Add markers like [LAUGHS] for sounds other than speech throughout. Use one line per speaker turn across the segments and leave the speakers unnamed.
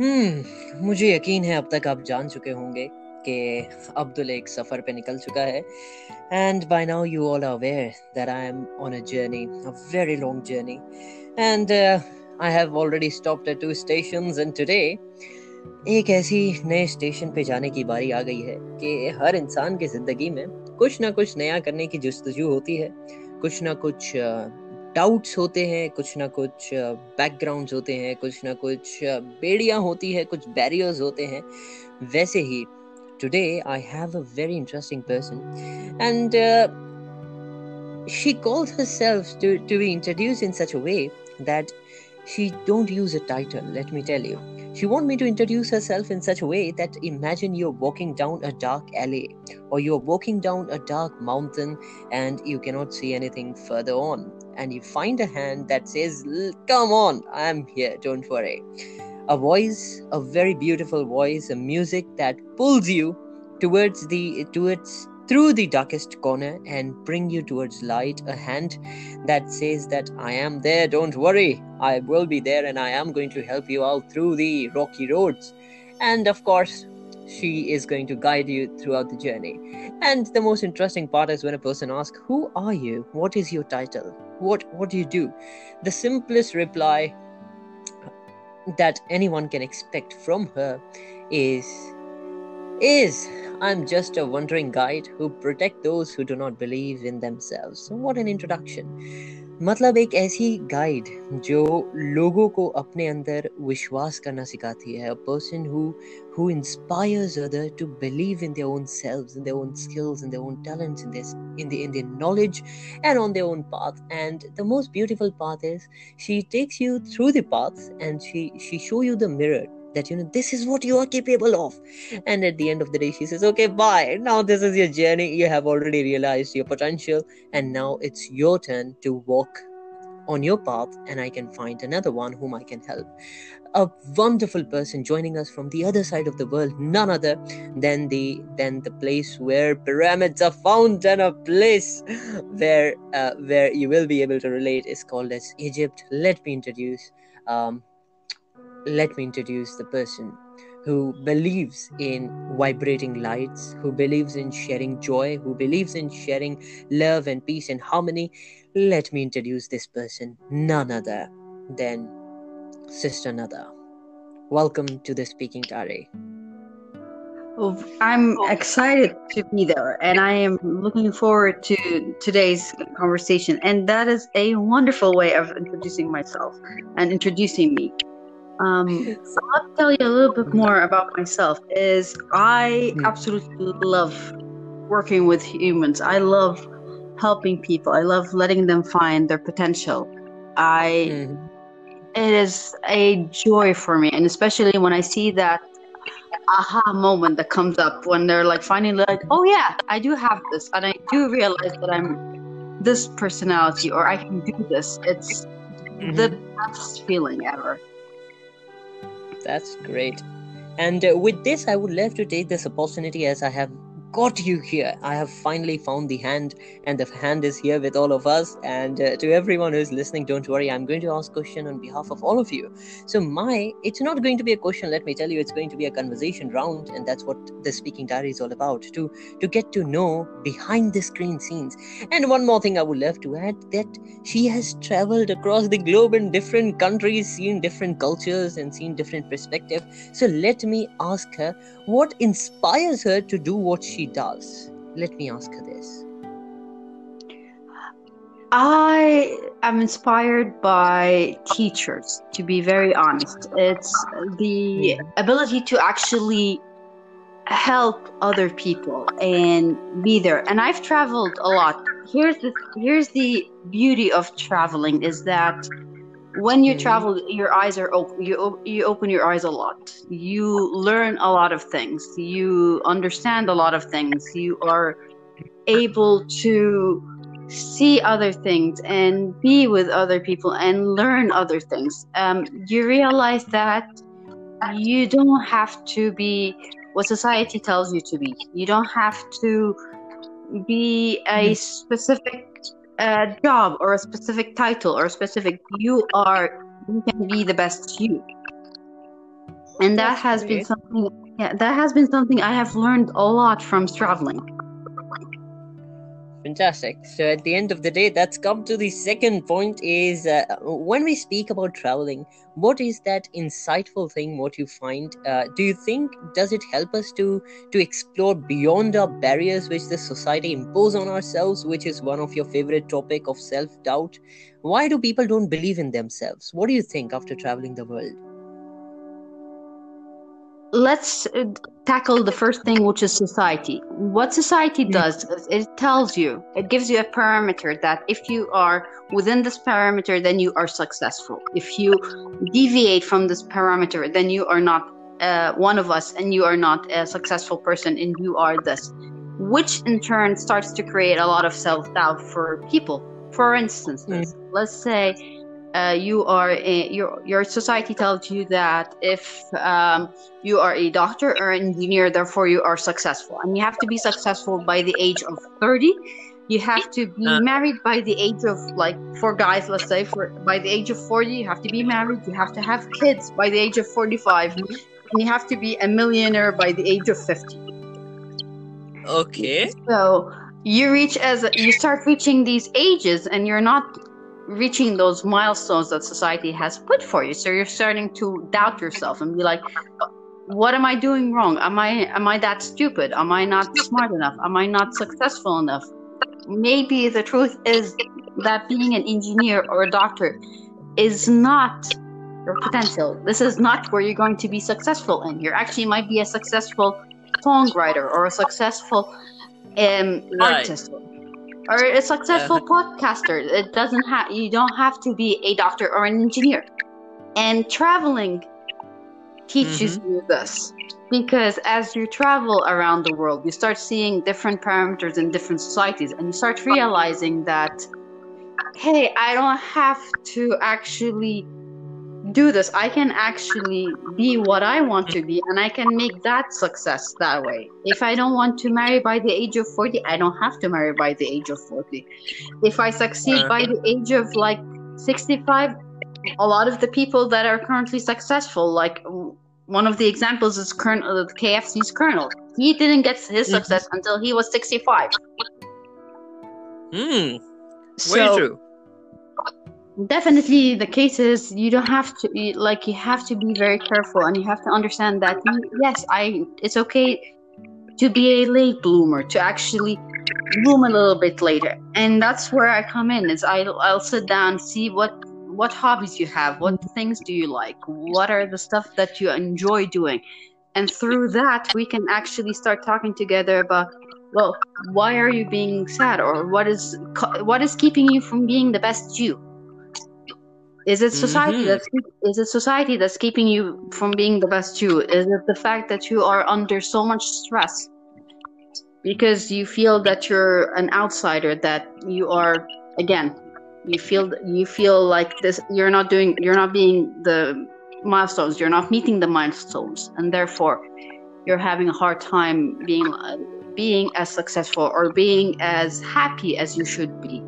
हम्म मुझे यकीन है अब तक आप जान चुके होंगे कि अब्दुल एक सफ़र पे निकल चुका है। And by now you all aware that I am on a journey a very long journey and I have already stopped at two stations and today एक ऐसी नए स्टेशन पे जाने की बारी आ गई है कि हर इंसान की ज़िंदगी में कुछ ना कुछ नया करने की जस्तजू होती है। कुछ ना कुछ डाउट्स होते हैं, कुछ ना कुछ बैकग्राउंड्स होते हैं, कुछ ना कुछ बेड़ियाँ होती है, कुछ बैरियर्स होते हैं। वैसे ही today I have a very interesting person and she calls herself to be introduce in such a way that she don't use a title let me tell you she want me to introduce herself in such a way that imagine you're walking down a dark alley or you're walking down a dark mountain and you cannot see anything further on and you find a hand that says, Come on, I'm here, don't worry. A voice, a very beautiful voice, a music that pulls you towards the towards through the darkest corner and bring you towards light a hand that says that i am there don't worry. I will be there and i am going to help you out through the rocky roads. And of course she is going to guide you throughout the journey. And the most interesting part is when a person asks who are you? What is your title? What what do you do? The simplest reply that anyone can expect from her is is i'm just a wandering guide who protect those who do not believe in themselves so what an introduction मतलब एक ऐसी guide जो लोगों को अपने अंदर विश्वास करना सिखाती है a person who who inspires other to believe in their own selves in their own skills in their own talents in this in the in their knowledge and on their own path and the most beautiful path is she takes you through the path and she she show you the mirror that you know this is what you are capable of. And at the end of the day she says okay bye. Now this is your journey. You have already realized your potential. And now it's your turn to walk on your path and i can find another one whom i can help. A wonderful person joining us from the other side of the world none other than the than the place where pyramids are found and a place where uh, where you will be able to relate is called as egypt. Let me introduce um, let me introduce the person who believes in vibrating lights, who believes in sharing joy, who believes in sharing love and peace and harmony. Let me introduce this person, none other than Sister Nada. Welcome to the Speaking Diary.
Well, I'm excited to be there and I am looking forward to today's conversation. And that is a wonderful way of introducing myself and introducing me. Um, so I'll tell you a little bit more about myself. Is I hmm. absolutely love working with humans. I love helping people. I love letting them find their potential. I mm. it is a joy for me, and especially when I see that aha moment that comes up when they're like finally like, oh yeah, I do have this, and I do realize that I'm this personality or I can do this. It's mm-hmm. the best feeling ever.
That's great. And uh, with this, I would love to take this opportunity as I have got you here. I have finally found the hand, and the hand is here with all of us. And uh, to everyone who's listening, don't worry, I'm going to ask question on behalf of all of you. So my, it's not going to be a question. Let me tell you, it's going to be a conversation round, and that's what the speaking diary is all about. To to get to know behind the screen scenes. And one more thing I would love to add that she has traveled across the globe in different countries, seen different cultures, and seen different perspectives. So let me ask her what inspires her to do what she does? Let me ask her this.
I am inspired by teachers, to be very honest. It's the ability to actually help other people and be there. And I've traveled a lot. Here's the here's the beauty of traveling is that when you mm-hmm. travel your eyes are open you, you open your eyes a lot. You learn a lot of things. You understand a lot of things. You are able to see other things and be with other people and learn other things. Um, you realize that you don't have to be what society tells you to be. You don't have to be a mm-hmm. specific a job or a specific title or a specific you are you can be the best you. And that
That's
has been something yeah that has been something i have learned a lot from traveling
Fantastic. So at the end of the day, that's come to the second point is uh, when we speak about traveling, what is that insightful thing what you find? Uh, do you think does it help us to to explore beyond our barriers which the society impose on ourselves, which is one of your favorite topic of self-doubt? Why do people don't believe in themselves? What do you think after traveling the world?
Let's uh, tackle the first thing which is society. What society
Mm.
does is it tells you it gives you a parameter that if you are within this parameter then you are successful. If you deviate from this parameter then you are not uh, one of us and you are not a successful person and you are this. Which in turn starts to create a lot of self-doubt for people. For instance let's say uh, you are a, your your society tells you that if um, you are a doctor or an engineer, therefore you are successful, and you have to be successful by the age of thirty. You have to be
Uh.
married by the age of like for guys, let's say for by the age of forty, you have to be married. You have to have kids by the age of forty-five, and you have to be a millionaire by the age of fifty.
Okay.
So you reach as you start reaching these ages, and you're not reaching those milestones that society has put for you. So you're starting to doubt yourself and be like, "What am I doing wrong? Am I am I that stupid? Am I not smart enough? Am I not successful enough?" Maybe the truth is that being an engineer or a doctor is not your potential. This is not where you're going to be successful in. You actually might be a successful songwriter or a successful um,
Right.
artist or a successful podcaster. It doesn't have you don't have to be a doctor or an engineer. And traveling teaches mm-hmm. you this because as you travel around the world, you start seeing different parameters in different societies, and you start realizing that hey, I don't have to actually do this. I can actually be what I want to be, and I can make that success that way. If I don't want to marry by the age of 40, I don't have to marry by the age of 40. If I succeed by the age of like 65, a lot of the people that are currently successful, like one of the examples is Colonel, uh, KFC's Colonel. He didn't get his
Mhm.
success until he was 65.
Hmm.
So-
true.
Definitely the case is you don't have to you- like you have to be very careful and you have to understand that yes i it's okay to be a late bloomer to actually bloom a little bit later. And that's where i come in is i'll, I'll sit down see what what hobbies you have what things do you like what are the stuff that you enjoy doing. And through that we can actually start talking together about well why are you being sad or what is what is keeping you from being the best you is it society
Mhm.
that's is it society that's keeping you from being the best you? Is it the fact that you are under so much stress because you feel that you're an outsider, that you are again, you feel you feel like this you're not doing you're not being the milestones, you're not meeting the milestones, and therefore you're having a hard time being being as successful or being as happy as you should be.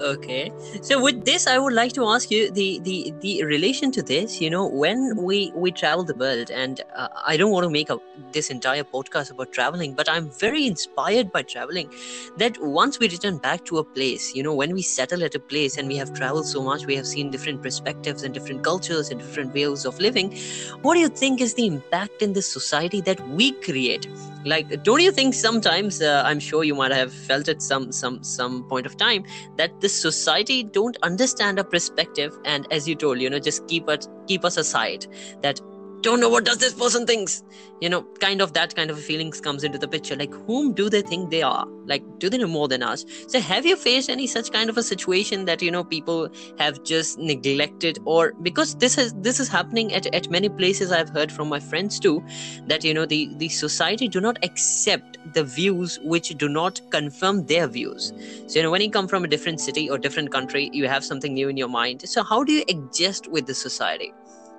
Okay. So with this, I would like to ask you the the the relation to this. You know, when we we travel the world, and uh, I don't want to make a, this entire podcast about traveling, but I'm very inspired by traveling. That once we return back to a place, you know, when we settle at a place and we have traveled so much, we have seen different perspectives and different cultures and different ways of living. What do you think is the impact in the society that we create? Like, don't you think sometimes? Uh, I'm sure you might have felt at some some some point of time that this society don't understand our perspective and as you told you know just keep us keep us aside that don't know what does this person thinks. You know kind of that kind of feelings comes into the picture. Like whom do they think they are? Like do they know more than us? So have you faced any such kind of a situation that you know people have just neglected? Or because this is this is happening at, at many places i've heard from my friends too that you know the the society do not accept the views which do not confirm their views. So you know when you come from a different city or different country you have something new in your mind. So how do you adjust with the society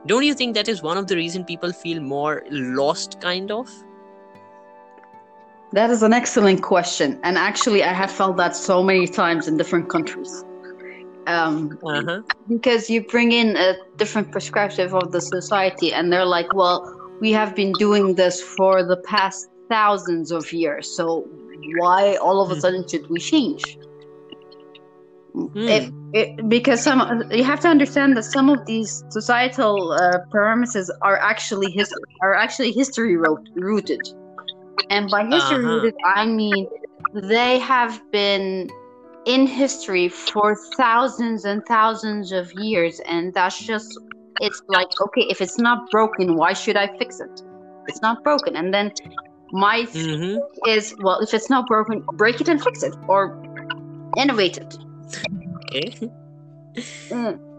don't you think that is one of the reason people feel more lost kind of
That is an excellent question. And actually, I have felt that so many times in different countries. Um,
Uh-huh.
because you bring in a different perspective of the society and they're like well we have been doing this for the past thousands of years so why all of a
Mhm.
sudden should we change
Hmm.
if, it, because some you have to understand that some of these societal uh, premises are actually his are actually history ro- rooted and by history
Uh-huh.
rooted i mean they have been in history for thousands and thousands of years and that's just it's like okay if it's not broken why should i fix it it's not broken and then my
Mhm.
is well if it's not broken break it and fix it or innovate it
Okay.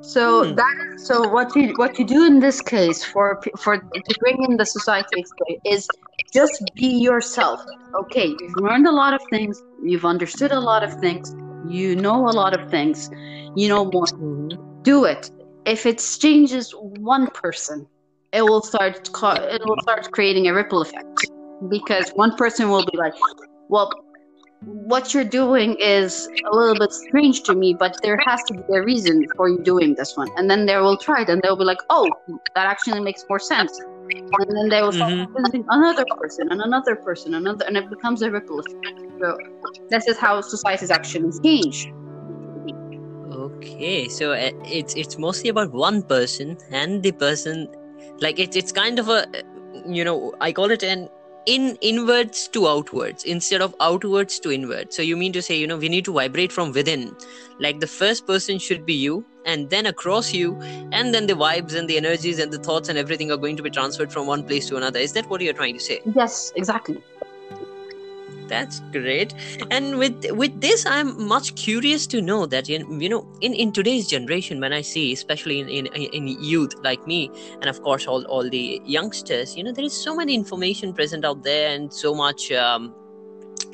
so
Hmm.
that so what you what you do in this case for for to bring in the society is just be yourself okay you've learned a lot of things you've understood a lot of things you know a lot of things you know more
Mhm.
do it if it changes one person it will start it will start creating a ripple effect because one person will be like well what you're doing is a little bit strange to me but there has to be a reason for you doing this one. And then they will try it and they'll be like oh that actually makes more sense. And then they will start
Mhm.
visiting another person and another person another and it becomes a ripple effect. So this is how societies actually change.
Okay, so uh, it's it's mostly about one person and the person, like it's it's kind of a, you know, I call it an in inwards to outwards instead of outwards to inwards. So you mean to say, you know, we need to vibrate from within, like the first person should be you, and then across you, and then the vibes and the energies and the thoughts and everything are going to be transferred from one place to another. Is that what you're trying to say?
yes exactly
That's great. And with with this, I'm much curious to know that you you know in, in today's generation, when I see, especially in, in in youth like me, and of course all all the youngsters, you know, there is so many information present out there, and so much. Um,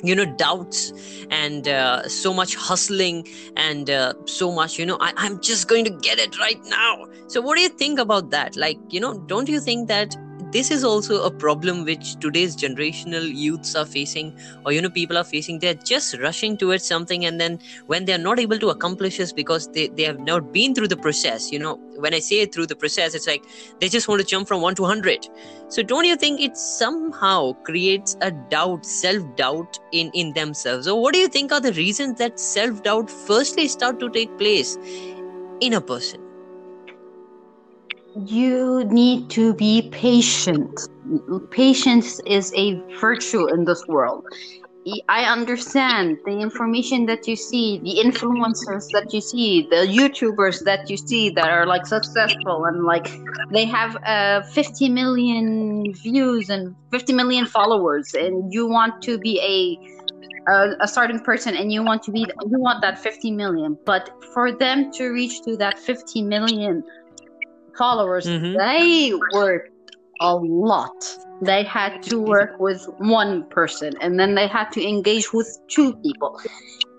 you know doubts and uh, so much hustling and uh, so much you know I, i'm just going to get it right now so what do you think about that like you know don't you think that this is also a problem which today's generational youths are facing or you know people are facing. They're just rushing towards something and then when they're not able to accomplish this because they, they have not been through the process you know when i say through the process it's like they just want to jump from 1 to 100 so don't you think it somehow creates a doubt self-doubt in in themselves? Or what do you think are the reasons that self-doubt firstly start to take place in a person
you need to be patient. Patience is a virtue in this world. I understand the information that you see, the influencers that you see, the YouTubers that you see that are like successful and like they have uh, 50 million views and 50 million followers, and you want to be a a, certain person and you want to be you want that 50 million, but for them to reach to that 50 million followers,
Mhm.
they worked a lot. They had to work with one person and then they had to engage with two people.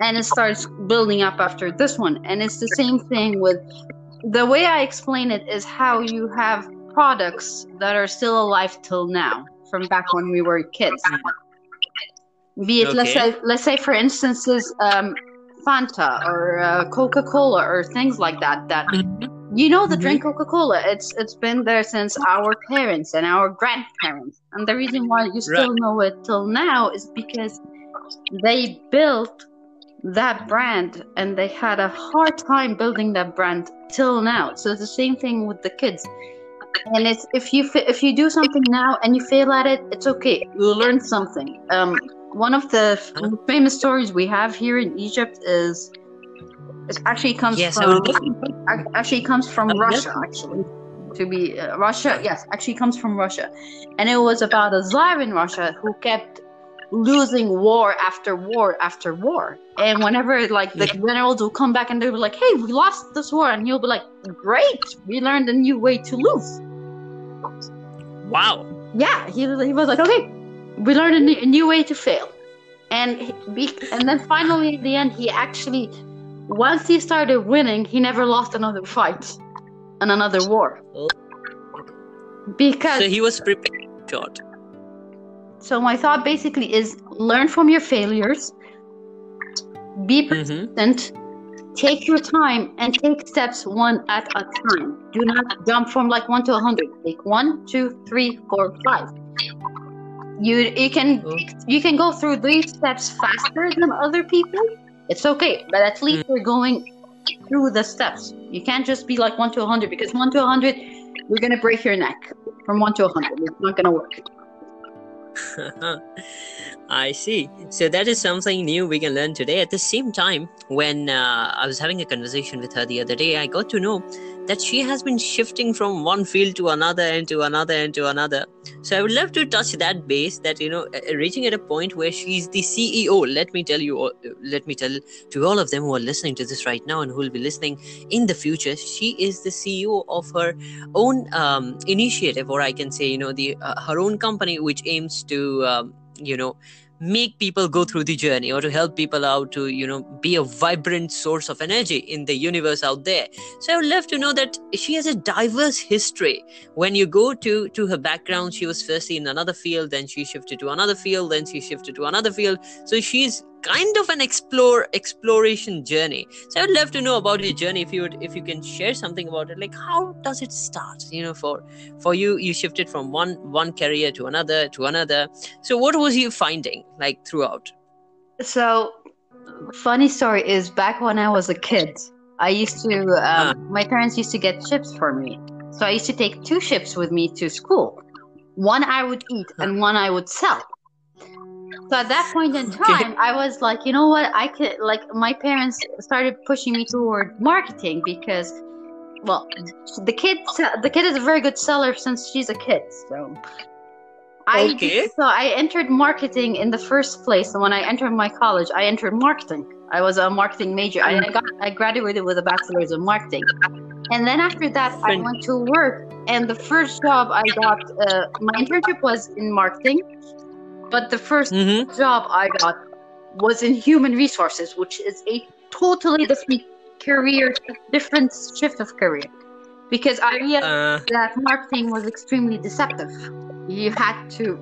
And it starts building up after this one. And it's the same thing with the way I explain it is how you have products that are still alive till now from back when we were kids. Be it let's say let's say for instances um Fanta or uh, Coca-Cola or things like that that you know the
Mhm.
drink coca-cola? It's it's been there since our parents and our grandparents. And the reason why you still know it till now is because they built that brand and they had a hard time building that brand till now. So it's the same thing with the kids. And it's if you if you do something now and you fail at it it's okay. You learn something. Um one of the f- famous stories we have here in egypt is it actually comes
yes
from actually comes from
yeah.
Russia. Actually, to be uh, Russia, yes, actually comes from Russia, and it was about a czar in Russia who kept losing war after war after war. And whenever like the
Yeah.
generals will come back and they'll be like, "Hey, we lost this war," and he'll be like, "Great, we learned a new way to lose."
wow
Yeah, he, he was like, "Okay, we learned a new, a new way to fail," and he, be, and then finally in the end, he actually once he started winning, he never lost another fight and another war.
Oh.
Because
so he was prepared
so my thought basically is learn from your failures, be
Mhm.
take your time and take steps one at a time. Do not jump from like one to a hundred. Take one, two, three, four, five. You you can you can go through these steps faster than other people. It's okay, but at least mm. you're going through the steps. You can't just be like one to a hundred because one to a hundred, you're gonna break your neck from one to a hundred. It's not gonna work. [LAUGHS]
I see. So that is something new we can learn today. At the same time, when uh, I was having a conversation with her the other day, I got to know that she has been shifting from one field to another and to another and to another. So I would love to touch that base that you know, uh, reaching at a point where she's the CEO. Let me tell you, let me tell to all of them who are listening to this right now and who will be listening in the future. She is the CEO of her own um, initiative, or I can say, you know, the uh, her own company which aims to um, you know make people go through the journey or to help people out to you know be a vibrant source of energy in the universe out there. So i would love to know that she has a diverse history. When you go to to her background she was firstly in another field then she shifted to another field then she shifted to another field. So she's kind of an explore exploration journey. So i'd love to know about your journey if you would if you can share something about it. Like how does it start you know for for you? You shifted from one one career to another to another. So what was you finding like throughout?
So funny story is back when i was a kid i used to um, uh, my parents used to get chips for me. So i used to take two chips with me to school. One i would eat and one i would sell so at that point in time, I was like, you know what? I could like my parents started pushing me toward marketing because, well, the kid the kid is a very good seller since she's a kid. So I okay. so I entered marketing in the first place. And when I entered my college, I entered marketing. I was a marketing major. I, got I graduated with a bachelor's in marketing. And then after that, I went to work. And the first job I got, uh, my internship was in marketing but the 1st mm-hmm. job I got was in human resources, which is a totally different career, different shift of career. Because I realized uh, that marketing was extremely deceptive. You had to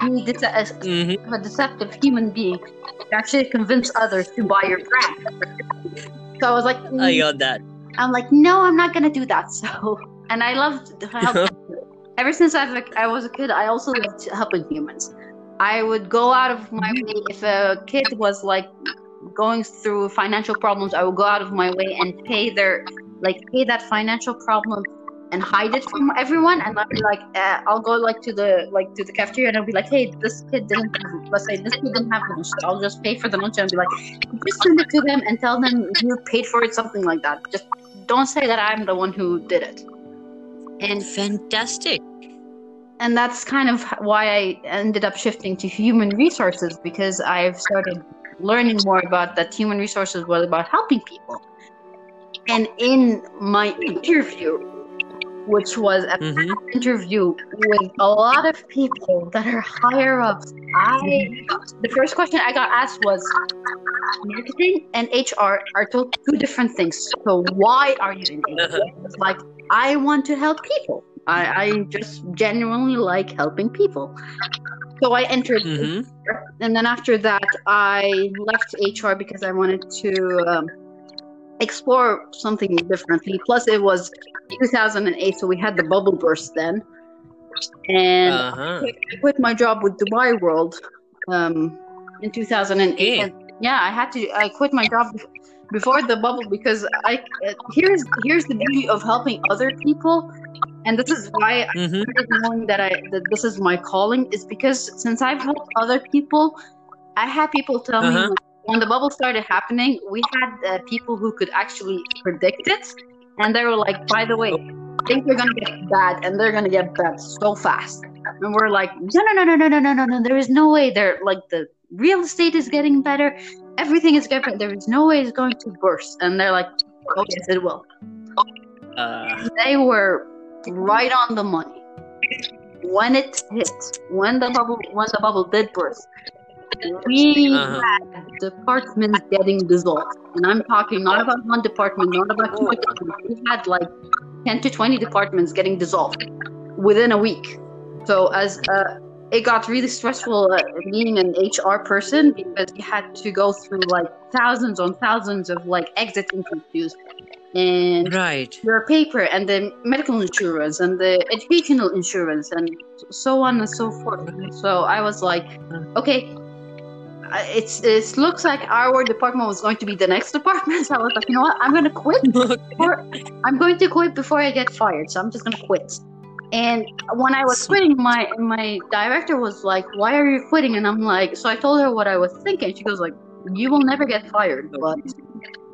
be de- a, mm-hmm. a deceptive human being to actually convince others to buy your brand. So I was like,
mm. I got that.
I'm like, no, I'm not gonna do that. [LAUGHS] So, and I loved helping. [LAUGHS] Ever since I've, I was a kid, I also loved helping humans. I would go out of my way if a kid was like going through financial problems. I would go out of my way and pay their like pay that financial problem and hide it from everyone. And I'd be like, uh, I'll go like to the like to the cafeteria and I'll be like, hey, this kid didn't have, let's say this kid didn't have lunch. So I'll just pay for the lunch and be like, just send it to them and tell them you paid for it, something like that. Just don't say that I'm the one who did it.
And fantastic
and that's kind of why I ended up shifting to human resources because I've started learning more about that human resources was about helping people. And in my interview, which was a mm-hmm. interview with a lot of people that are higher ups, I the first question I got asked was marketing and HR are two different things. So why are you in HR? Uh-huh. It's like I want to help people. I, I just genuinely like helping people. So I entered, mm-hmm. and then after that, I left HR because I wanted to um, explore something differently. Plus, it was 2008, so we had the bubble burst then, and uh-huh. I quit my job with Dubai World um, in 2008. Hey. Yeah, I had to. I quit my job before the bubble because I uh, here's here's the beauty of helping other people and this is why mm-hmm. I knowing that I that this is my calling is because since I've helped other people, I had people tell uh-huh. me when the bubble started happening, we had uh, people who could actually predict it, and they were like, "By the way, I think they're gonna get bad, and they're gonna get bad so fast." And we're like, "No, no, no, no, no, no, no, no! no! There is no way. They're like the real estate is getting better, everything is getting. There is no way it's going to burst." And they're like, "Oh yes, it will." Uh, they were right on the money. When it hit, when the bubble, when the bubble did burst, we uh-huh. had departments getting dissolved, and I'm talking not about one department, not about two departments. We had like ten to twenty departments getting dissolved within a week. So as a it got really stressful uh, being an HR person because you had to go through like thousands on thousands of like exit interviews and
Right.
your paper and the medical insurance and the educational insurance and so on and so forth. So I was like, mm. okay, I- it's it looks like our department was going to be the next department. [LAUGHS] So I was like, you know what, I'm gonna quit. [LAUGHS] Before, I'm going to quit before I get fired. So I'm just gonna quit. And when I was quitting, my my director was like, "Why are you quitting?" And I'm like, so I told her what I was thinking. She goes like, "You will never get fired, but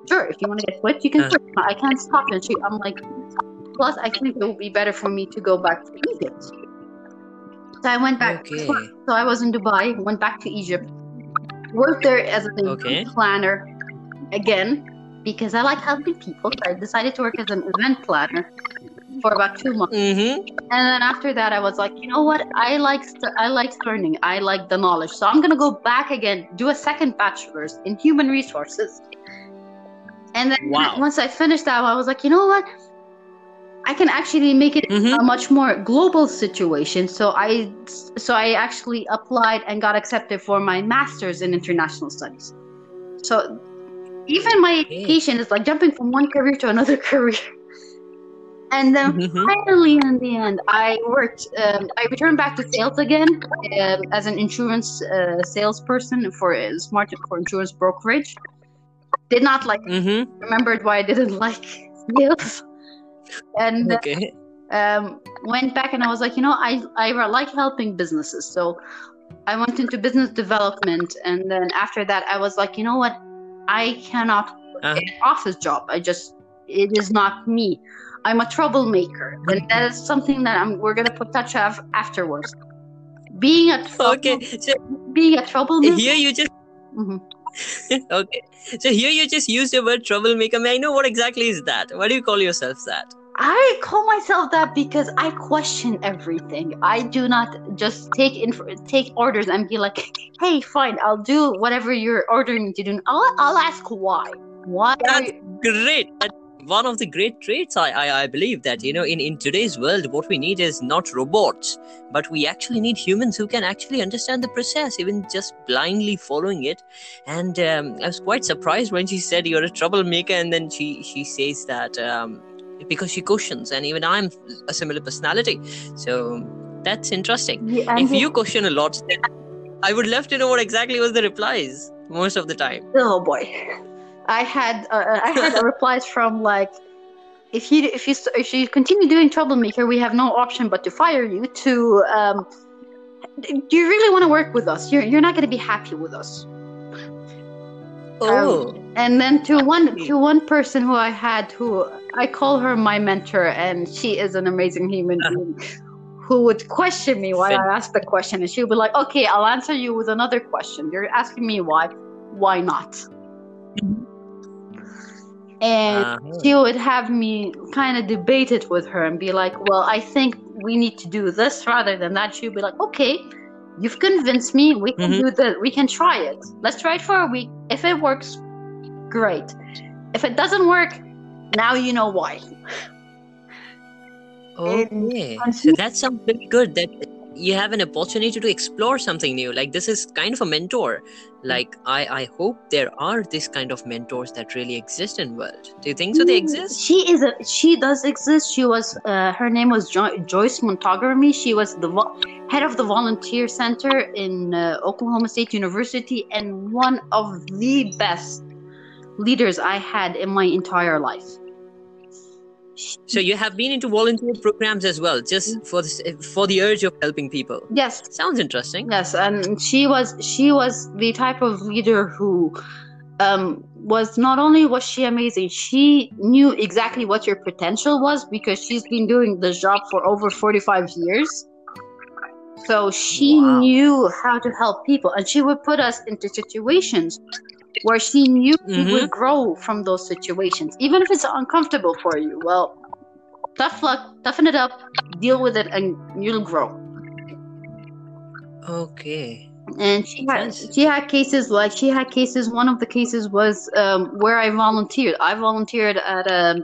sure, if you want to get quit, you can
Uh.
quit. I can't stop. And she, I'm like, plus, I think it would be better for me to go back to Egypt. So I went back.
Okay.
So I was in Dubai, went back to Egypt, worked there as an
Okay.
event planner again because I like helping people. So I decided to work as an event planner for about two months.
Mm-hmm.
And then after that, I was like, you know what? I like st- I like learning. I like the knowledge. So I'm gonna go back again, do a second bachelor's in human resources. And then
Wow.
once I finished that, I was like, you know what? I can actually make it
Mhm.
a much more global situation. So I so I actually applied and got accepted for my master's in international studies. So even my education is like jumping from one career to another [LAUGHS] career. And then
Mhm.
finally, in the end, I worked. Um, I returned back to sales again um, as an insurance uh, salesperson for uh, smart for insurance brokerage. Did not like
Mm-hmm.
remembered why I didn't [LAUGHS] like sales, and
Okay.
um, went back and I was like, you know, I I like helping businesses, so I went into business development, and then after that, I was like, you know what, I cannot
Uh-huh.
get an office job. I just it is not me. I'm a troublemaker, and that is something that I'm. We're gonna put touch of afterwards. Being a trouble,
Okay. So
being a troublemaker.
here you just
Mhm. [LAUGHS]
okay. So here you just used the word troublemaker. May I know what exactly is that? Why do you call yourself that?
I call myself that because I question everything. I do not just take in take orders and be like, "Hey, fine, I'll do whatever you're ordering me to do." I'll, I'll ask why. Why?
That's
you-
great. That's one of the great traits I, I, I believe that you know in, in today's world what we need is not robots but we actually need humans who can actually understand the process even just blindly following it. And um, i was quite surprised when she said you're a troublemaker and then she she says that um, because she questions and even i'm a similar personality. So that's interesting.
Yeah,
if you question a lot then i would love to know what exactly was the replies most of the time.
Oh boy, I had uh, I had replies from like, if you if you if you continue doing troublemaker, we have no option but to fire you. To um, do you really want to work with us? You're you're not going to be happy with us.
oh
and then to one to one person who I had who I call her my mentor and she is an amazing human
Uh-huh.
being who would question me
why
I asked the question and she would be like okay I'll answer you with another question you're asking me why why not and
Uh-huh.
she would have me kind of debate it with her and be like well I think we need to do this rather than that. She'd be like okay you've convinced me. We can
Mhm.
do that we can try it. Let's try it for a week. If it works great. If it doesn't work now you know why.
Okay,
and
so that sounds very good. That you have an opportunity to explore something new. Like this is kind of a mentor. Like I, I hope there are this kind of mentors that really exist in world. Do you think so? They exist?
she is a she does exist she was uh, her name was jo- joyce montgomery she was the vo- head of the volunteer center in uh, oklahoma state university and one of the best leaders i had in my entire life
So you have been into volunteer programs as well, just for this, for the urge of helping people.
yes
Sounds interesting.
Yes, and she was she was the type of leader who um, was not only was she amazing, she knew exactly what your potential was because she's been doing this job for over forty five years. So she
Wow.
knew how to help people, and she would put us into situations where she knew
Mhm.
would grow from those situations, even if it's uncomfortable for you. Well, tough luck, toughen it up, deal with it, and you'll grow
Okay.
and she had she had cases like she had cases one of the cases was um, where i volunteered i volunteered at a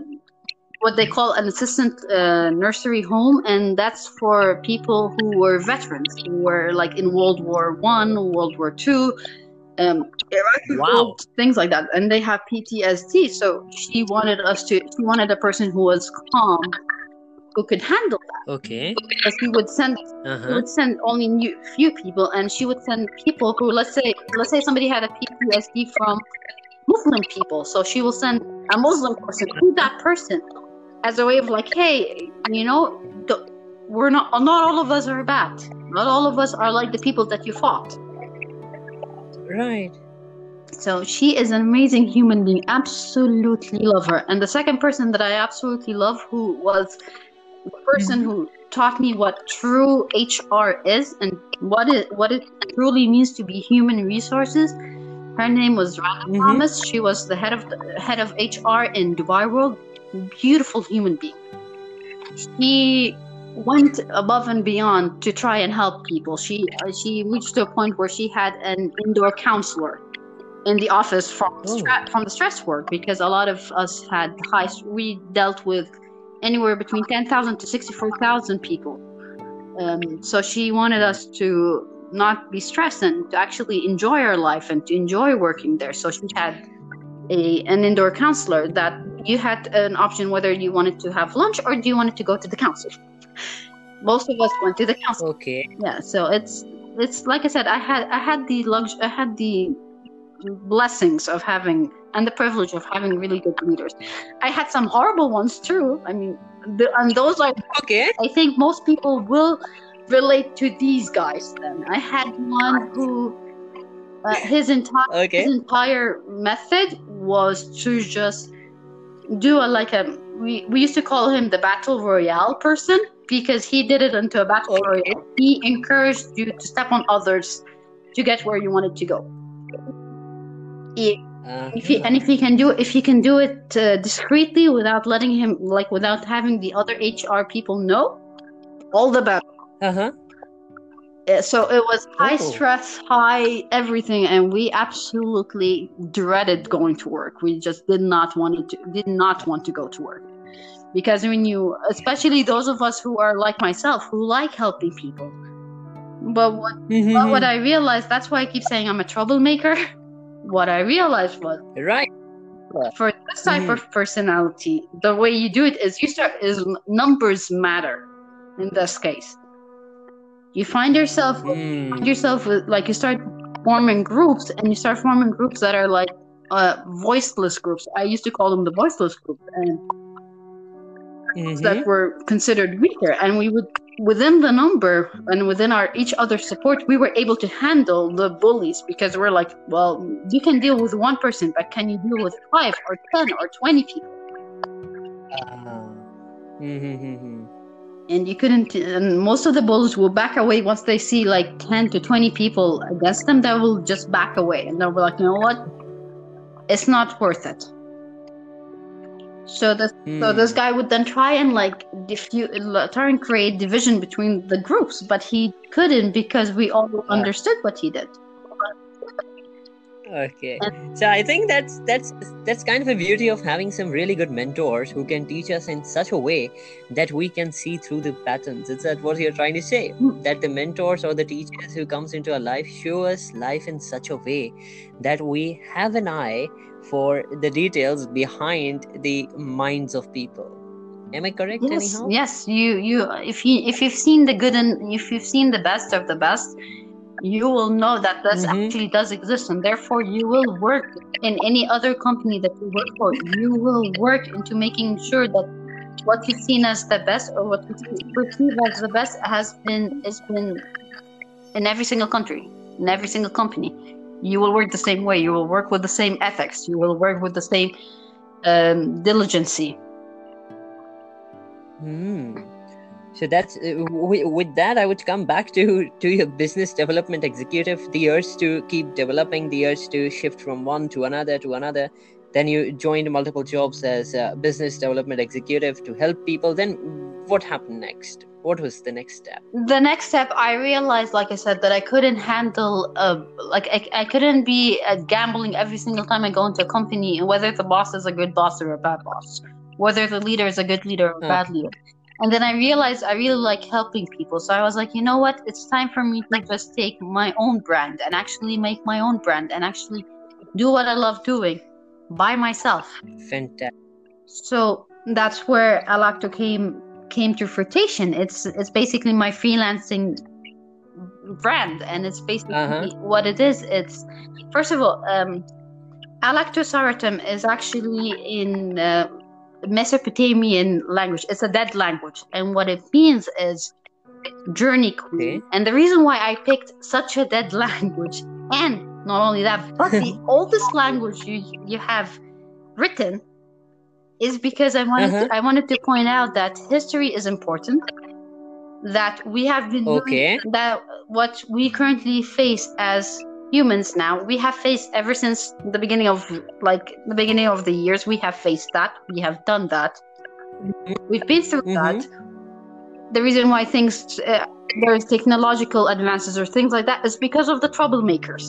what they call an assistant uh, nursery home, and that's for people who were veterans, who were like in World War One, World War Two, um,
Wow.
things like that, and they have PTSD. So she wanted us to. She wanted a person who was calm, who could handle that.
Okay.
Because we would send
Uh
we would send only new, few people, and she would send people who, let's say, let's say somebody had a PTSD from Muslim people, so she will send a Muslim person to that person as a way of like, hey, you know, the, we're not not all of us are bad. Not all of us are like the people that you fought.
Right.
So she is an amazing human being. Absolutely love her. And the second person that I absolutely love, who was the person who taught me what true HR is and what it what it truly means to be human resources. Her name was Rana
Mhm.
Thomas. She was the head of the head of HR in Dubai World. Beautiful human being. She went above and beyond to try and help people. She uh, she reached to a point where she had an indoor counselor in the office from
Oh.
stra- from the stress work because a lot of us had high. We dealt with anywhere between ten thousand to sixty four thousand people. Um, so she wanted us to not be stressed and to actually enjoy our life and to enjoy working there. So she had a an indoor counselor that you had an option whether you wanted to have lunch or do you wanted to go to the council. Most of us went to the council
Okay.
yeah so it's it's like i said i had i had the lux i had the blessings of having and the privilege of having really good leaders i had some horrible ones too i mean the, and those are
Okay.
i think most people will relate to these guys then i had one who uh, his entire
Okay.
his entire method was to just do a like a we, we used to call him the battle royale person because he did it into a battle royale he encouraged you to step on others to get where you wanted to go He-
Uh,
if he, and if he can do if he can do it uh, discreetly without letting him like without having the other hr people know all the better
uh-huh.
Uh, so it was high
Oh.
stress, high everything, and we absolutely dreaded going to work. We just did not want to did not want to go to work because when you, especially those of us who are like myself, who like helping people. But what
Mhm.
but what I realized, that's why I keep saying I'm a troublemaker. [LAUGHS] What I realized was
Right.
for this type
Mhm.
of personality, the way you do it is you start is numbers matter in this case. You find yourself
Mm.
find yourself with like you start forming groups and you start forming groups that are like uh voiceless groups i used to call them the voiceless group and
Mhm.
that were considered weaker and we would within the number and within our each other support we were able to handle the bullies because we're like well you can deal with one person but can you deal with five or ten or 20 people.
Mhm.
and you couldn't and most of the bullies will back away once they see like 10 to 20 people against them they will just back away and they'll be like you know what it's not worth it so this so
Hmm.
this guy would then try and like diffuse try and create division between the groups but he couldn't because we all understood what he did
Okay. So I think that's that's that's kind of a beauty of having some really good mentors who can teach us in such a way that we can see through the patterns. Is that what you're trying to say?
Hmm.
That the mentors or the teachers who comes into our life show us life in such a way that we have an eye for the details behind the minds of people. Am I correct
yes
anyhow?
yes you you if you if you've seen the good and if you've seen the best of the best you will know that this
Mhm.
actually does exist and therefore you will work in any other company that you work for you will work into making sure that what you've seen as the best or what you perceive as the best has been has been in every single country in every single company you will work the same way you will work with the same ethics you will work with the same um, diligency
Hmm. So that's uh, with that. I would come back to to your business development executive. The urge to keep developing, the urge to shift from one to another to another. Then you joined multiple jobs as a business development executive to help people. Then what happened next? What was the next step?
the next step i realized like i said that i couldn't handle uh, like I, I couldn't be uh, gambling every single time i go into a company and whether the boss is a good boss or a bad boss whether the leader is a good leader or a
Huh.
bad leader. And then I realized I really like helping people. So I was like, you know what? It's time for me to just take my own brand and actually make my own brand and actually do what I love doing by myself.
Fantastic.
So that's where Alacto came came to fruition. It's it's basically my freelancing brand, and it's basically
Uh-huh.
what it is. It's first of all, um, Alactus Aratum is actually in uh, Mesopotamian language. It's a dead language, and what it means is journey queen.
Okay.
And the reason why I picked such a dead [LAUGHS] language, and not only that, but the [LAUGHS] oldest language you you have written is because I wanted
Uh-huh.
to, I wanted to point out that history is important. That we have been doing-
Okay.
that what we currently face as humans now we have faced ever since the beginning of like the beginning of the years we have faced that we have done that we've been through
Mhm.
that the reason why things uh, there's technological advances or things like that is because of the troublemakers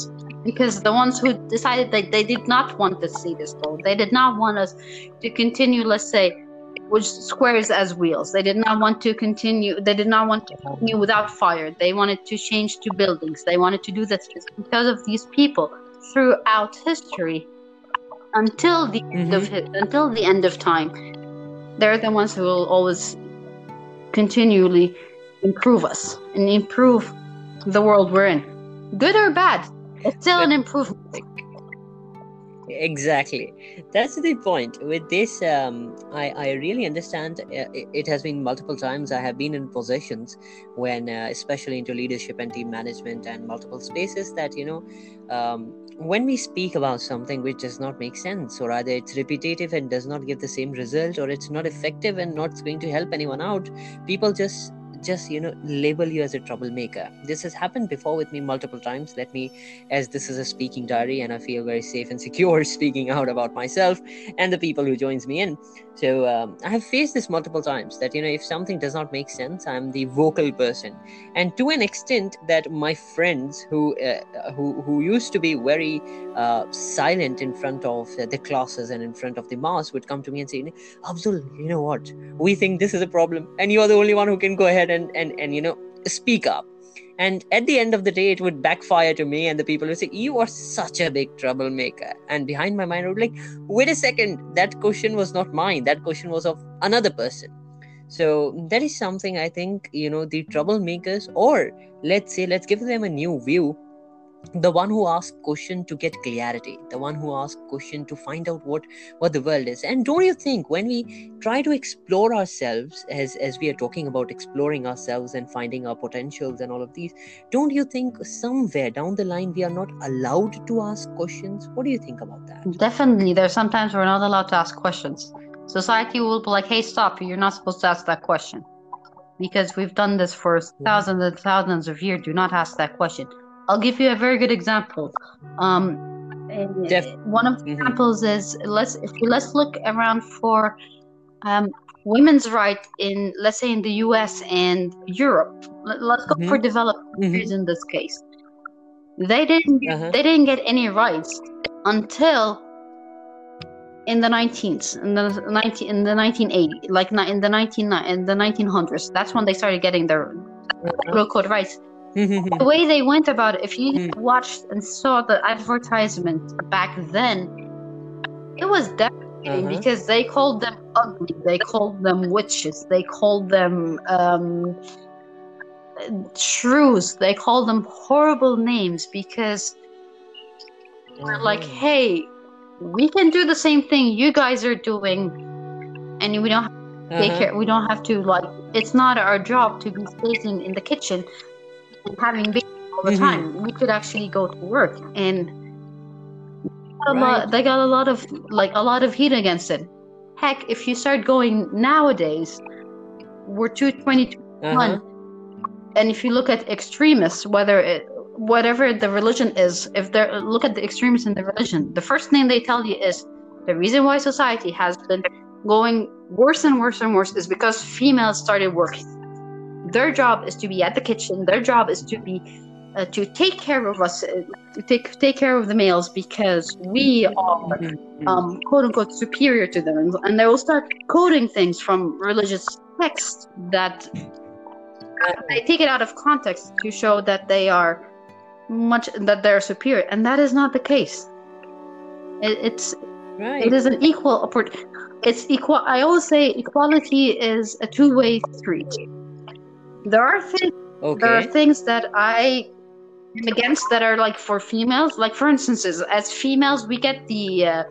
because the ones who decided that they did not want to see this world they did not want us to continue let's say with squares as wheels. They did not want to continue they did not want to continue without fire. They wanted to change to buildings. They wanted to do this because of these people throughout history. Until the end of mm-hmm. until the end of time they're the ones who will always continually improve us and improve the world we're in good or bad it's still an improvement
Exactly. That's the point. With this, um, I, I really understand. Uh, it, it has been multiple times I have been in positions when, uh, especially into leadership and team management and multiple spaces, that, you know, um, when we speak about something which does not make sense, or either it's repetitive and does not give the same result, or it's not effective and not going to help anyone out, people just just you know label you as a troublemaker. This has happened before with me multiple times. Let me as this is a speaking diary and i feel very safe and [LAUGHS] secure speaking out about myself and the people who joins me in. So um, i have faced this multiple times that you know if something does not make sense i'm the vocal person. And to an extent that my friends who uh, who who used to be very uh, silent in front of the classes and in front of the mass would come to me and say abdul you know what? We think this is a problem and you are the only one who can go ahead and and, and and you know speak up. And at the end of the day it would backfire to me and the people would say you are such a big troublemaker. And behind my mind i would like wait a second. That question was not mine. That question was of another person. So that is something i think you know the troublemakers or let's say let's give them a new view the one who asks question to get clarity the one who asks question to find out what what the world is and don't you think when we try to explore ourselves as as we are talking about exploring ourselves and finding our potentials and all of these don't you think somewhere down the line we are not allowed to ask questions what do you think about that
Definitely, there there's sometimes we're not allowed to ask questions. Society will be like, "Hey, stop! You're not supposed to ask that question," because we've done this for mm-hmm. thousands and thousands of years. Do not ask that question. I'll give you a very good example. Um, one of the
Mhm.
examples is let's if let's look around for um, women's right in let's say in the U.S. and Europe. Let, us go
Mhm.
for developed countries in this case. They didn't get,
Uh-huh.
they didn't get any rights until in the 19th in the 19 in the 1980 like in the 19 in the 1900s that's when they started getting their quote unquote rights the way they went about it if you
Hmm.
watched and saw the advertisement back then it was devastating
Uh-huh.
because they called them ugly they called them witches they called them um shrews they called them horrible names because we're like, hey, we can do the same thing you guys are doing, and we don't have to take
Uh-huh.
care. We don't have to like. It's not our job to be sitting in the kitchen having babies all the
Mhm.
time. We could actually go to work, and a
Right.
lot, they got a lot of like a lot of heat against it. Heck, if you start going nowadays, we're 220
Uh-huh.
and if you look at extremists whether it whatever the religion is if they look at the extremists in the religion the first thing they tell you is the reason why society has been going worse and worse and worse is because females started working their job is to be at the kitchen their job is to be uh, to take care of us, uh, to take take care of the males because we are
Mhm.
um, quote unquote superior to them, and, they will start quoting things from religious texts that they take it out of context to show that they are much that they're superior, and that is not the case. It, it's
Right.
it is an equal opportunity. It's equal. I always say equality is a two-way street. There are things. There are things that I am against that are like for females. Like for instance, as, as females, we get the uh,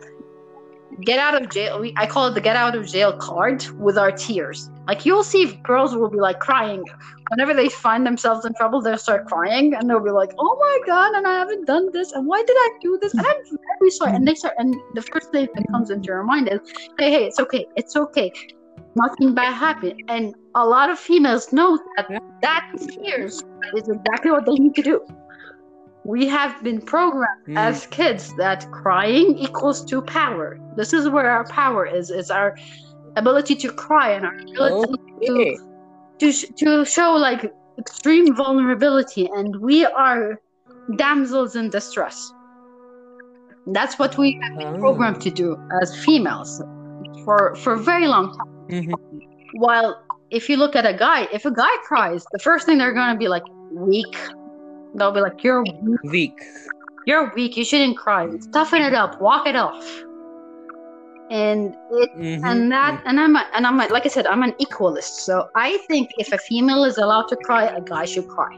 get out of jail. We, I call it the get out of jail card with our tears. Like you'll see girls will be like crying whenever they find themselves in trouble. They'll start crying and they'll be like, "Oh my god!" And I haven't done this. And why did I do this? And I'm very sorry. And they start. And the first thing that comes into your mind is, "Hey, hey, it's okay. It's okay. Nothing bad happened." And a lot of females know that that tears is exactly what they need to do. We have been programmed
Mm.
as kids that crying equals to power. This is where our power is. Is our ability to cry and our ability
Okay.
to sh- to show like extreme vulnerability, and we are damsels in distress. That's what we have been
Ah.
programmed to do as females for for a very long time.
Mhm.
While if you look at a guy, if a guy cries, the first thing they're gonna be like weak. They'll be like, "You're weak.
Weak.
You're weak. You shouldn't cry. Toughen it up. Walk it off." And it
Mhm.
and that and I'm a, and I'm a, like I said I'm an equalist so I think if a female is allowed to cry a guy should cry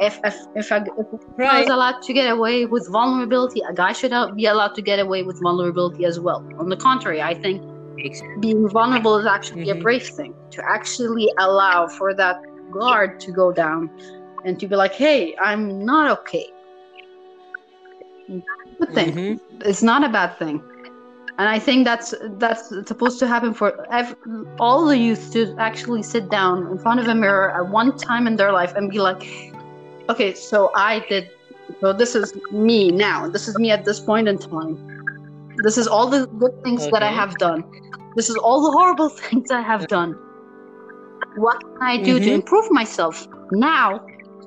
if if if a, if a
Right.
is allowed to get away with vulnerability a guy should be allowed to get away with vulnerability as well on the contrary I think being vulnerable is actually a
Mhm.
brave thing to actually allow for that guard to go down and to be like hey I'm not okay. Good thing.
Mhm.
it's not a bad thing. And i think that's that's supposed to happen for ev- all the youth to actually sit down in front of a mirror at one time in their life and be like okay so i did so this is me now. This is me at this point in time. This is all the good things that i have done this is all the horrible [LAUGHS] things i have done what can i do to
Mhm.
improve myself now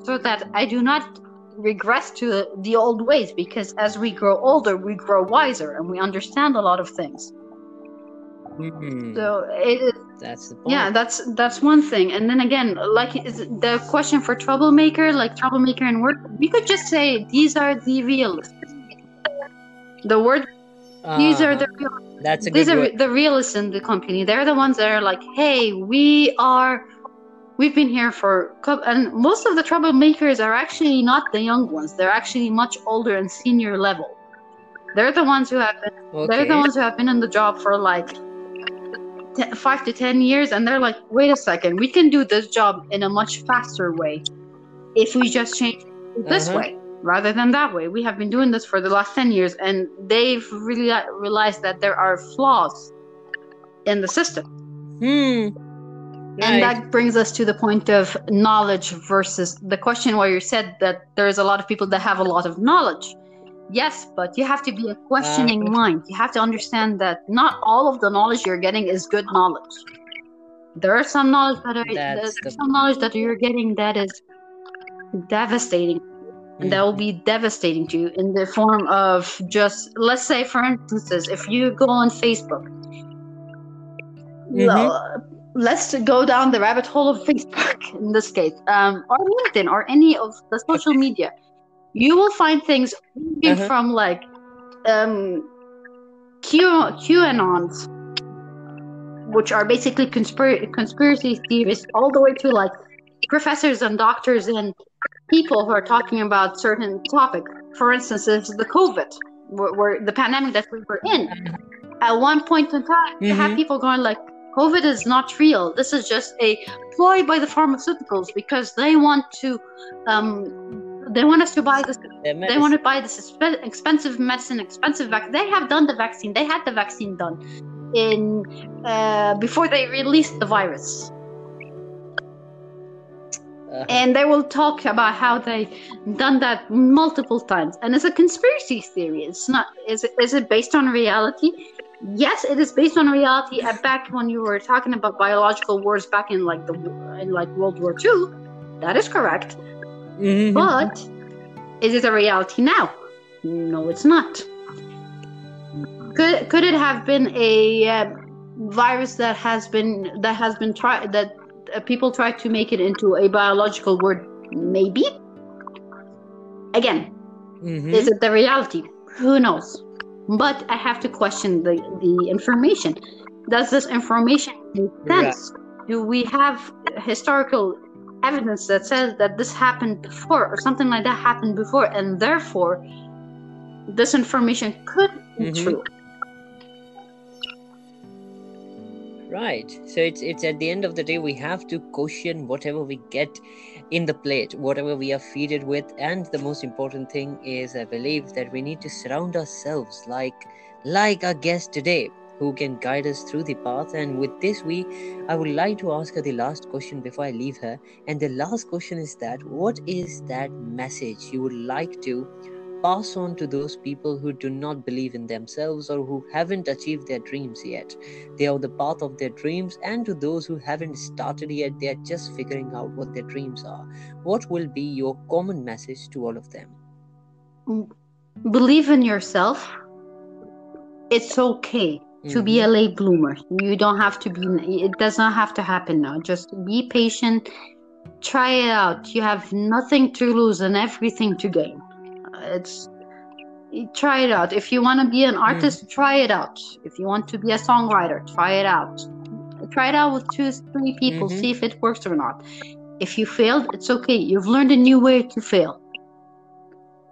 so that i do not regress to the old ways because as we grow older we grow wiser and we understand a lot of things
Mhm.
so it is
That's the point.
yeah that's that's one thing and then again like is the question for troublemaker like troublemaker and work we could just say these are the realists the word these are the
Uh-huh. That's a
these are
word.
the realists in the company they're the ones that are like hey we are we've been here for and most of the troublemakers are actually not the young ones they're actually much older and senior level they're the ones who have been they're the ones who have been in the job for like te- five to ten years and they're like wait a second we can do this job in a much faster way if we just change this
Uh-huh.
way rather than that way we have been doing this for the last 10 years and they've really realized that there are flaws in the system
Hmm.
and that brings us to the point of knowledge versus the question where you said that there's a lot of people that have a lot of knowledge. Yes, but you have to be a questioning
Uh,
mind. You have to understand that not all of the knowledge you're getting is good knowledge. There are some knowledge that are there's
the-
some knowledge that you're getting that is devastating and that will be devastating to you in the form of just let's say for instance if you go on facebook
Mhm.
well, let's go down the rabbit hole of facebook [LAUGHS] in this case um, or linkedin or any of the social media you will find things
Uh-huh.
from like um q qanons which are basically conspir- conspiracy theories all the way to like professors and doctors and people who are talking about certain topic. For instance, is the COVID, where, where the pandemic that we were in. At one point in time, you have people going like, "COVID is not real. This is just a ploy by the pharmaceuticals because they want to, um, they want us to buy this. They want to buy this expensive medicine, expensive vaccine. They have done the vaccine. They had the vaccine done in uh, before they released the virus." [LAUGHS] And they will talk about how they done that multiple times and it's a conspiracy theory it's not is it, is it based on reality yes it is based on reality back when you were talking about biological wars back in like the in like world war ii that is correct
Mhm.
but Is it a reality now? No, it's not. Could could it have been a uh, virus that has been that has been tried that people try to make it into a biological word? Maybe. Again,
Mhm.
is it the reality? Who knows? But I have to question the the information. Does this information make sense? Do we have historical evidence that says that this happened before or something like that happened before and therefore this information could be
Mhm.
true?
Right. So it's it's at the end of the day we have to question whatever we get in the plate, whatever we are feeded with, and the most important thing is I believe that we need to surround ourselves like like our guest today, who can guide us through the path. And with this, we I would like to ask her the last question before I leave her. And the last question is that what is that message you would like to pass on to those people who do not believe in themselves or who haven't achieved their dreams yet? they are on the path of their dreams and to those who haven't started yet they are just figuring out what their dreams are what will be your common message to all of them
Believe in yourself. It's okay to be mm-hmm. a late bloomer. You don't have to be, it does not have to happen now. Just be patient, try it out. You have nothing to lose and everything to gain. It's, try it out. If you want to be an artist, try it out. If you want to be a songwriter, try it out. Try it out with two, three people,
Mhm.
see if it works or not. If you failed, it's okay. You've learned a new way to fail.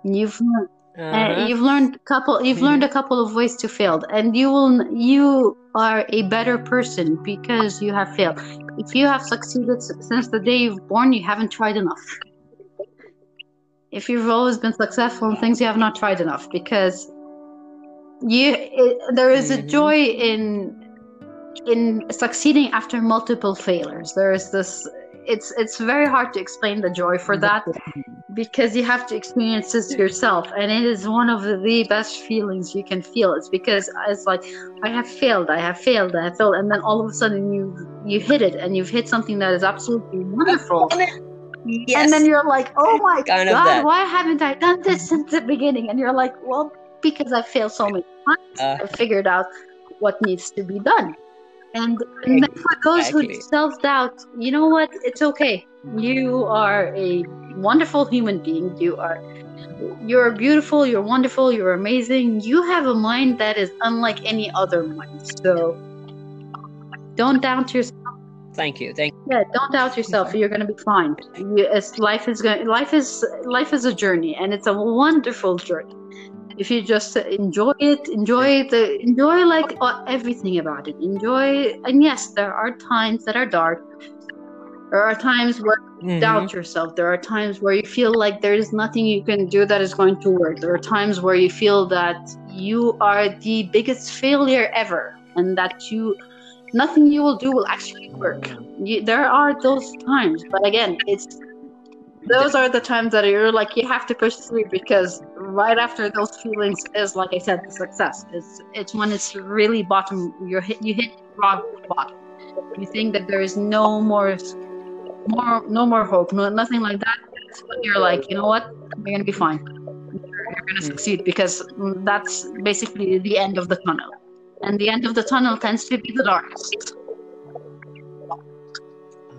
You've learned uh,
Uh-huh.
you've learned couple you've learned a couple of ways to fail and you will you are a better person because you have failed if you have succeeded since the day you've born you haven't tried enough if you've always been successful in things you have not tried enough because you it, there is a
Mhm.
joy in in succeeding after multiple failures. There is this it's it's very hard to explain the joy for that because you have to experience this yourself and it is one of the best feelings you can feel. It's because it's like i have failed i have failed i have failed and then all of a sudden you you hit it and you've hit something that is absolutely wonderful
yes
and then you're like oh my
Kind
god why haven't i done this since the beginning? And you're like well because i failed so many times
Uh,
i figured out what needs to be done. And, and then for those who self-doubt. You know what? It's okay. You are a wonderful human being. You are you're beautiful you're wonderful you're amazing. You have a mind that is unlike any other mind. So don't doubt yourself
thank you thank you.
yeah don't doubt yourself you're gonna be fine you, it's, life is going life is life is a journey and it's a wonderful journey if you just enjoy it enjoy the enjoy like everything about it enjoy and yes there are times that are dark there are times where
Mhm.
doubt yourself. There are times where you feel like there is nothing you can do that is going to work. There are times where you feel that you are the biggest failure ever and that you nothing you will do will actually work. You, there are those times, but again, it's those are the times that you're like you have to push through because right after those feelings is like I said, the success. It's it's when it's really bottom. You're hit. You hit rock bottom. You think that there is no more more no more hope no nothing like that that's when you're like you know what you're gonna be fine you're, you're gonna hmm. succeed because that's basically the end of the tunnel and the end of the tunnel tends to be the darkest.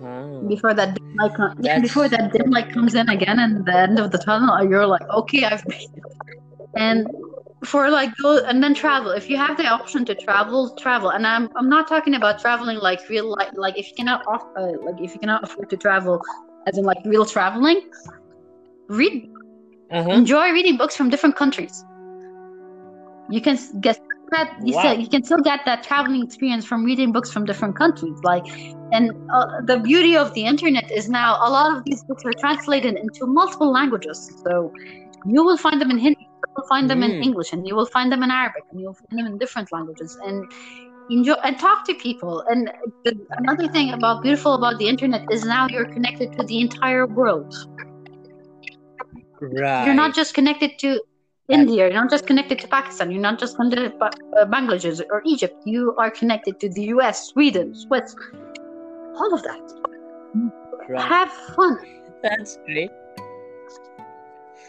Ah.
before that dim light com- yeah, [LAUGHS] before that dim light comes in again and the end of the tunnel you're like okay i've made it. And for like those and then travel. If you have the option to travel travel. And i'm i'm not talking about traveling like real like like if you cannot off, uh, like if you cannot afford to travel as in like real traveling read
Uh-huh.
enjoy reading books from different countries. You can get you
Wow.
said you can still get that traveling experience from reading books from different countries like and uh, the beauty of the internet is now a lot of these books are translated into multiple languages so you will find them in hindi you will find them in
Mm.
english and you will find them in arabic and you'll find them in different languages and enjoy and talk to people and the, another thing about beautiful about the internet is now you're connected to the entire world
right
you're not just connected to India, you're not just connected to Pakistan, you're not just connected to Ba- uh, Bangladesh or Egypt, you are connected to the US, Sweden, Swiss, all of that.
right.
Have fun.
That's great.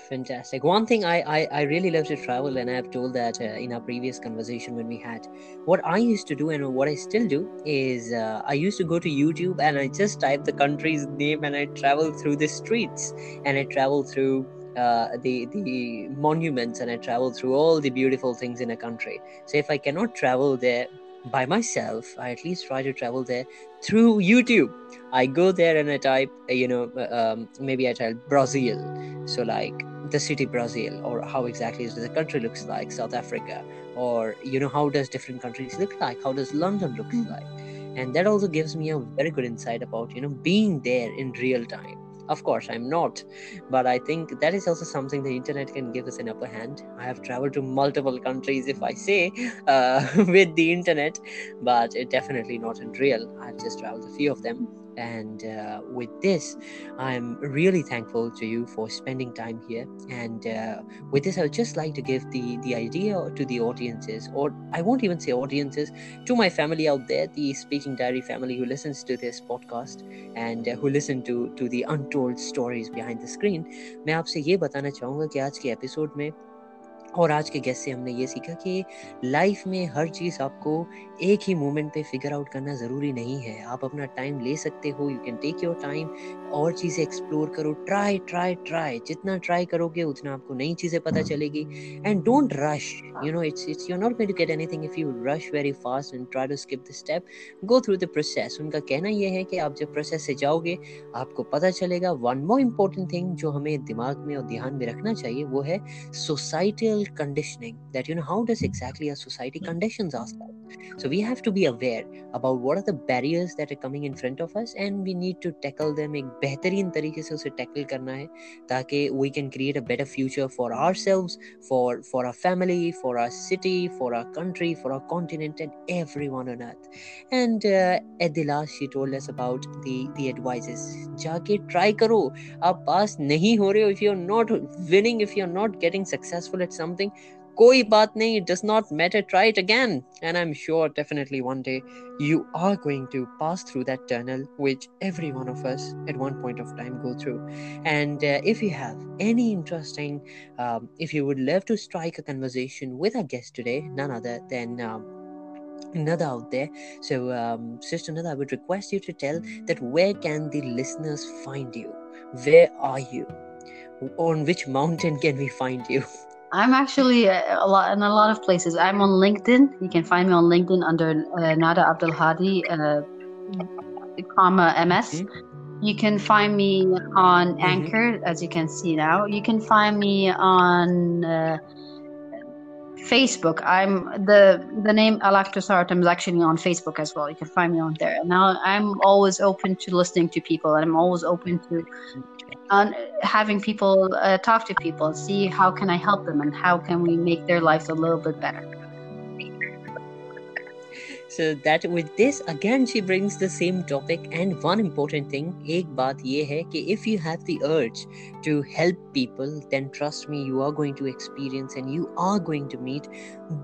fantastic one thing I, I i really love to travel and i've told that uh, in our previous conversation when we had what i used to do and what i still do is uh, i used to go to youtube and i just type the country's name and i travel through the streets and i travel through uh, the the monuments and I travel through all the beautiful things in a country. So if I cannot travel there by myself, I at least try to travel there through YouTube. I go there and I type, uh, you know, uh, um, maybe I type Brazil. So like the city Brazil, or how exactly does the country looks like, South Africa, or you know how does different countries look like, how does London look mm. like, and that also gives me a very good insight about you know being there in real time of course i'm not. But i think that is also something the internet can give us an upper hand. I have traveled to multiple countries if i say [LAUGHS] uh, [LAUGHS] with the internet but it definitely not in real. I've just traveled a few of them and uh, with this i'm really thankful to you for spending time here and uh, with this i would just like to give the the idea to the audiences or i won't even say audiences to my family out there the speaking diary family who listens to this podcast and uh, who listen to to the untold stories behind the screen मैं आपसे ये बताना चाहूँगा कि आज के episode में और आज के गेस्ट से हमने ये सीखा कि लाइफ में हर चीज़ आपको एक ही मोमेंट पे फिगर आउट करना ज़रूरी नहीं है। आप अपना टाइम ले सकते हो you can take your time और चीज़ें एक्सप्लोर करो। ट्राई ट्राई ट्राई जितना ट्राई करोगे, उतना आपको नई चीज़ें पता चलेगी। And don't rush you know it's it's you not going to get anything if you rush very fast and try to skip the step go through the process उनका कहना यह है कि आप जब प्रोसेस से जाओगे, आपको पता चलेगा वन मोर इम्पोर्टेंट थिंग जो हमें दिमाग में और ध्यान में रखना चाहिए, वो है societal conditioning you know, how does exactly a society conditions ourselves so we have to be aware about what are the barriers that are coming in front of us and we need to tackle them एक बेहतरीन तरीके से उसे tackle करना है ताकि we can create a better future for ourselves for for our family for our city for our country for our continent and everyone on earth and uh, at the last she told us about the the advices जाके try करो आप पास नहीं हो रहे हो if you're not winning if you're not getting successful at something something koi baat it does not matter try it again and i'm sure definitely one day you are going to pass through that tunnel which every one of us at one point of time go through and uh, if you have any interesting um, if you would love to strike a conversation with our guest today none other than um, out there. So, um, Sister Nada, I would request you to tell that where can the listeners find you? Where are you? On which mountain can we find you? [LAUGHS]
I'm actually a, lot in a lot of places. I'm on LinkedIn. You can find me on LinkedIn under uh, Nada Abdelhadi, uh, comma MS. Mm-hmm. You can find me on mm-hmm. Anchor, as you can see now. You can find me on uh, Facebook. I'm the the name Alactus Artem is actually on Facebook as well. You can find me on there. Now I'm always open to listening to people, and I'm always open to on having people uh, talk to people, see how can I help them and how can we make their lives a little bit better
So that with this again she brings the same topic and one important thing एक बात ये है कि if you have the urge to help people then trust me you are going to experience and you are going to meet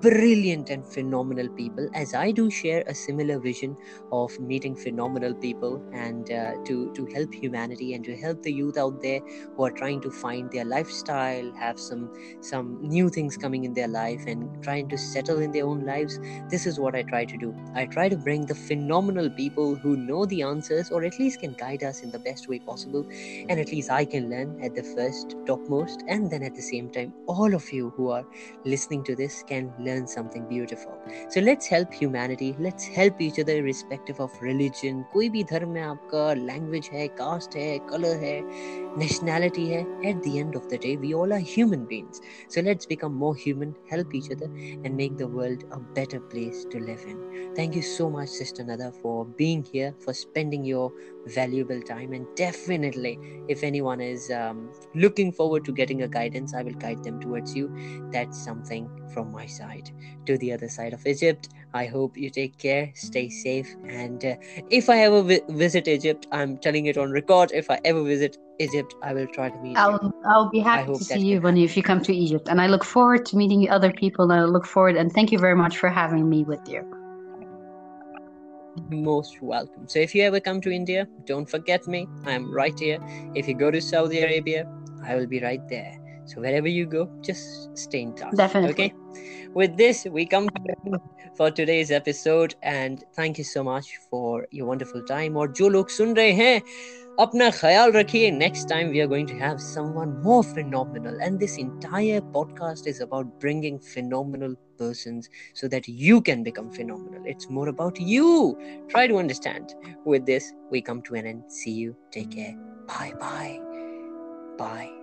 brilliant and phenomenal people as I do share a similar vision of meeting phenomenal people and uh, to to help humanity and to help the youth out there who are trying to find their lifestyle have some some new things coming in their life and trying to settle in their own lives this is what I try to do I try to bring the phenomenal people who know the answers or at least can guide us in the best way possible. And at least I can learn at the first, topmost, and then at the same time, all of you who are listening to this can learn something beautiful. So let's help humanity. Let's help each other irrespective of religion. कोई भी धर्म है आपका language है cast है colour है nationality है at the end of the day we all are human beings so let's become more human help each other and make the world a better place to live in thank you so much sister nada for being here for spending your valuable time. And definitely if anyone is um, looking forward to getting a guidance i will guide them towards you. That's something from my side to the other side of egypt. I hope you take care stay safe. And uh, if i ever vi- visit egypt i'm telling it on record if i ever visit egypt i will try to meet
i'll, you. I'll be happy to see you when if you come to egypt. And i look forward to meeting other people and i look forward and thank you very much for having me with you
most welcome. So if you ever come to India, don't forget me. I'm right here. If you go to Saudi Arabia, I will be right there. So wherever you go, just stay in touch.
Definitely.
Okay. With this, we come to the end for today's episode and thank you so much for your wonderful time. और जो लोग सुन रहे हैं अपना ख्याल रखिए next time we are going to have someone more phenomenal and this entire podcast is about bringing phenomenal persons so that you can become phenomenal. It's more about you. Try to understand. With this we come to an end. See you. Take care. Bye bye bye